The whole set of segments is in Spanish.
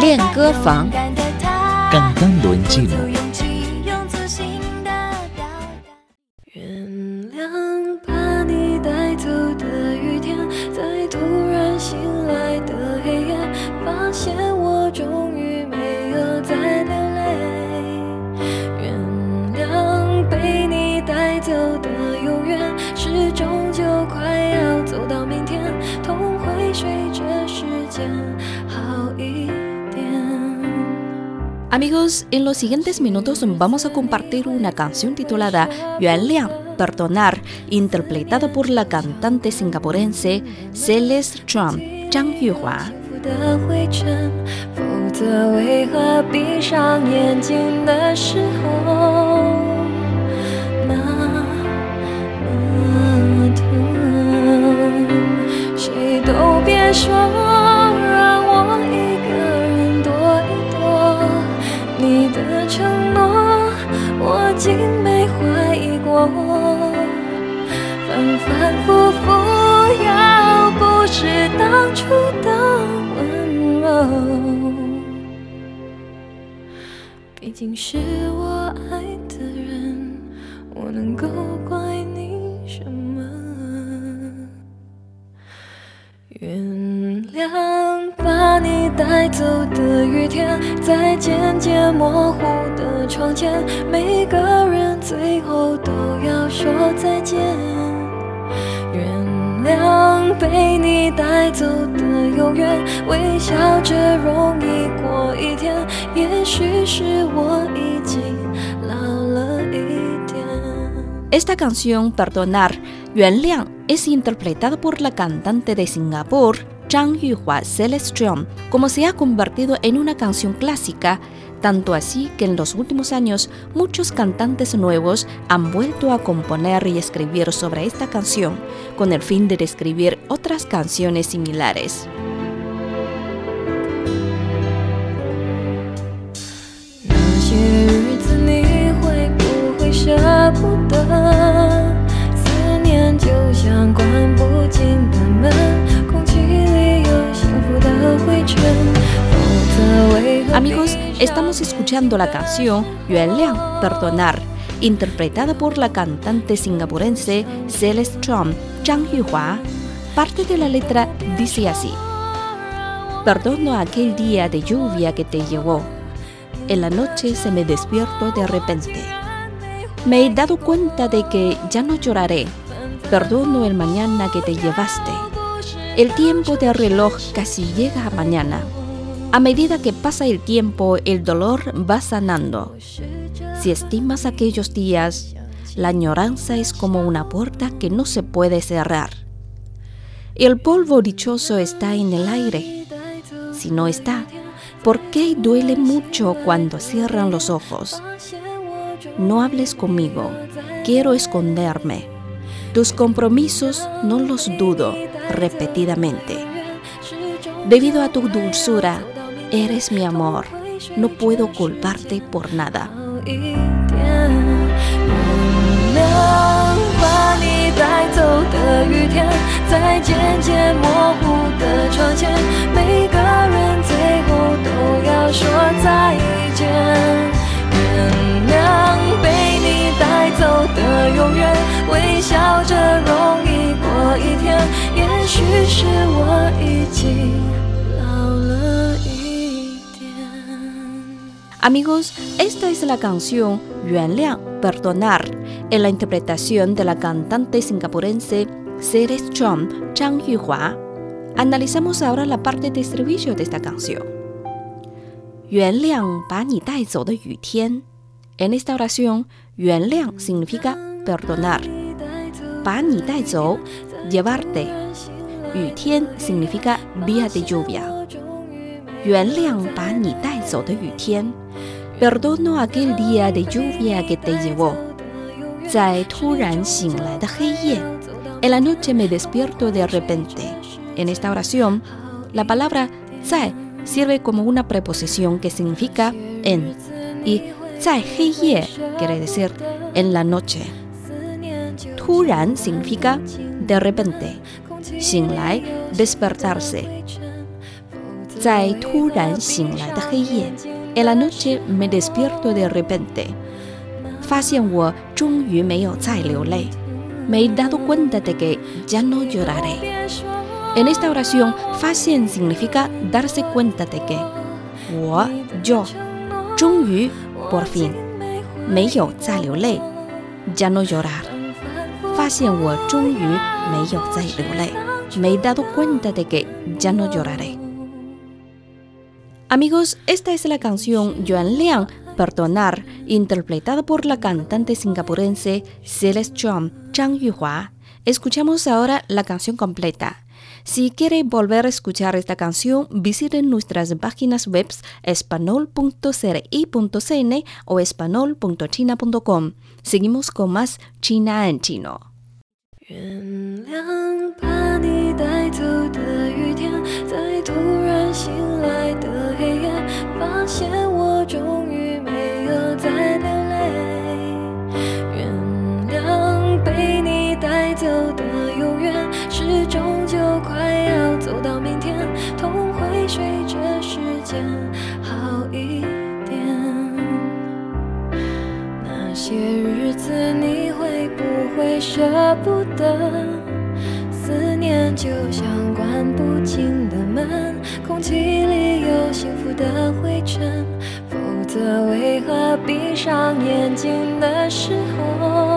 练歌房。出发轮不害 Amigos, en los siguientes minutos vamos a compartir una canción titulada Yuan Liang, Perdonar, interpretada por la cantante singapurense Celeste Chong, Zhang Yuhua. 的灰尘，否则为何闭上眼睛的时候那么疼？谁都别说， 的温柔，毕竟是我爱的人，我能够怪你什么？原谅把你带走的雨天，在渐渐模糊的窗前，每个人最后都要说再见。原谅被你带走的永远，微笑着容易过一天。也许是我已经老了一点。 Esta canción, Perdonar, Yuan Liang, es interpretada por la cantante de Singapur, Zhang Yuhua Celestium, como se ha convertido en una canción clásica, tanto así que en los últimos años muchos cantantes nuevos han vuelto a componer y escribir sobre esta canción, con el fin de describir otras canciones similares. Amigos, estamos escuchando la canción Yuan Liang, Perdonar, interpretada por la cantante singapurense Celeste Chong, Zhang Yuhua. Parte de la letra dice así: Perdono aquel día de lluvia que te llevó. En la noche se me despierto de repente. Me he dado cuenta de que ya no lloraré. Perdono el mañana que te llevaste. El tiempo del reloj casi llega a mañana. A medida que pasa el tiempo, el dolor va sanando. Si estimas aquellos días, la añoranza es como una puerta que no se puede cerrar. El polvo dichoso está en el aire. Si no está, ¿por qué duele mucho cuando cierran los ojos? No hables conmigo, quiero esconderme. Tus compromisos no los dudo repetidamente. Debido a tu dulzura, eres mi amor. No puedo culparte por nada. 好一点。原谅把你带走的雨天，在渐渐模糊的窗前，每个人最后都要说再见。原谅被你带走的永远，微笑着容易过一天。也许是我已经老了一点。 Amigos, esta es la canción Yuan Liang, Perdonar, en la interpretación de la cantante singapurense Ceres Chong Zhang Yuhua. Analizamos ahora la parte de estribillo de esta canción. Yuan Liang, Ba Ni Dai de Yu Tian. En esta oración, Yuan Liang significa perdonar. Ba Ni Dai llevarte. Yu Tian significa día de lluvia. Yuan Liang, Ba Ni Dai de Yu Tian ，perdono aquel día de lluvia que te llevó。在突然醒来的黑夜，en la noche me despierto de repente。En esta oración, la palabra 在 sirve como una preposición que significa en y 在黑夜 quiere decir en la noche。突然 significa de repente，醒来 despertarse。 在突然醒来的黑夜 En la noche me despierto de repente. Me he dado cuenta de que ya no lloraré. En esta oración, Fasien significa darse cuenta de que. Wo, yo. Zhong yu, por fin. Ya no llorar. Fasien wo zhong yu. Me he dado cuenta de que ya no lloraré. Amigos, esta es la canción Yuan Liang, Perdonar, interpretada por la cantante singapurense Celeste Chong, Zhang Yuhua. Escuchamos ahora la canción completa. Si quiere volver a escuchar esta canción, visiten nuestras páginas web espanol.cri.cn o espanol.china.com. Seguimos con más China en chino. 发些日子你会不会舍不得？思念就像关不紧的门，空气里有幸福的灰尘，否则为何闭上眼睛的时候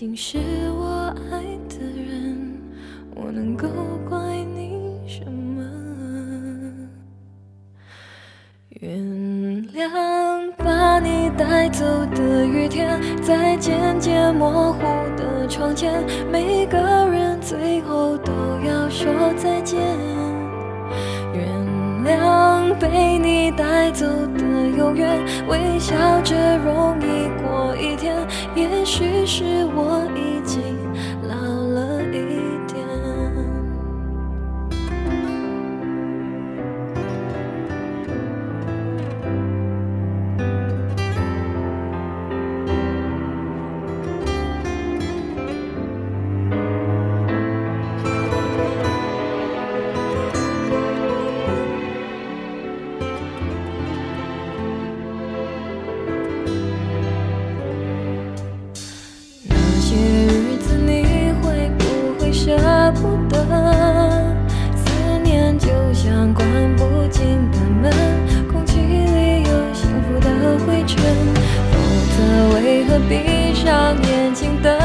竟是我爱的人，我能够怪你什么？原谅把你带走的雨天，在渐渐模糊的窗前，每个人最后都要说再见。谅被你带走的永远，微笑着容易过一天。也许是我已闭上眼睛等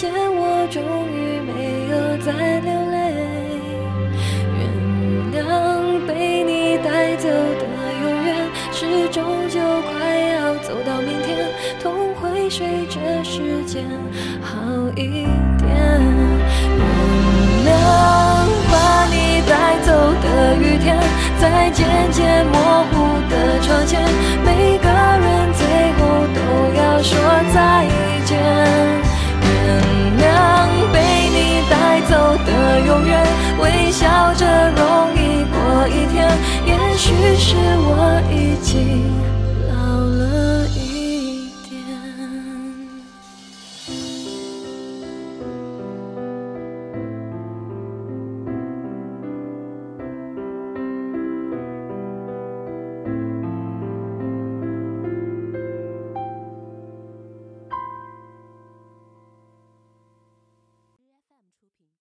前，我终于没有再流泪。原谅被你带走的永远，是终究快要走到明天，痛会随着时间好一点。原谅把你带走的雨天，在渐渐模糊的窗前。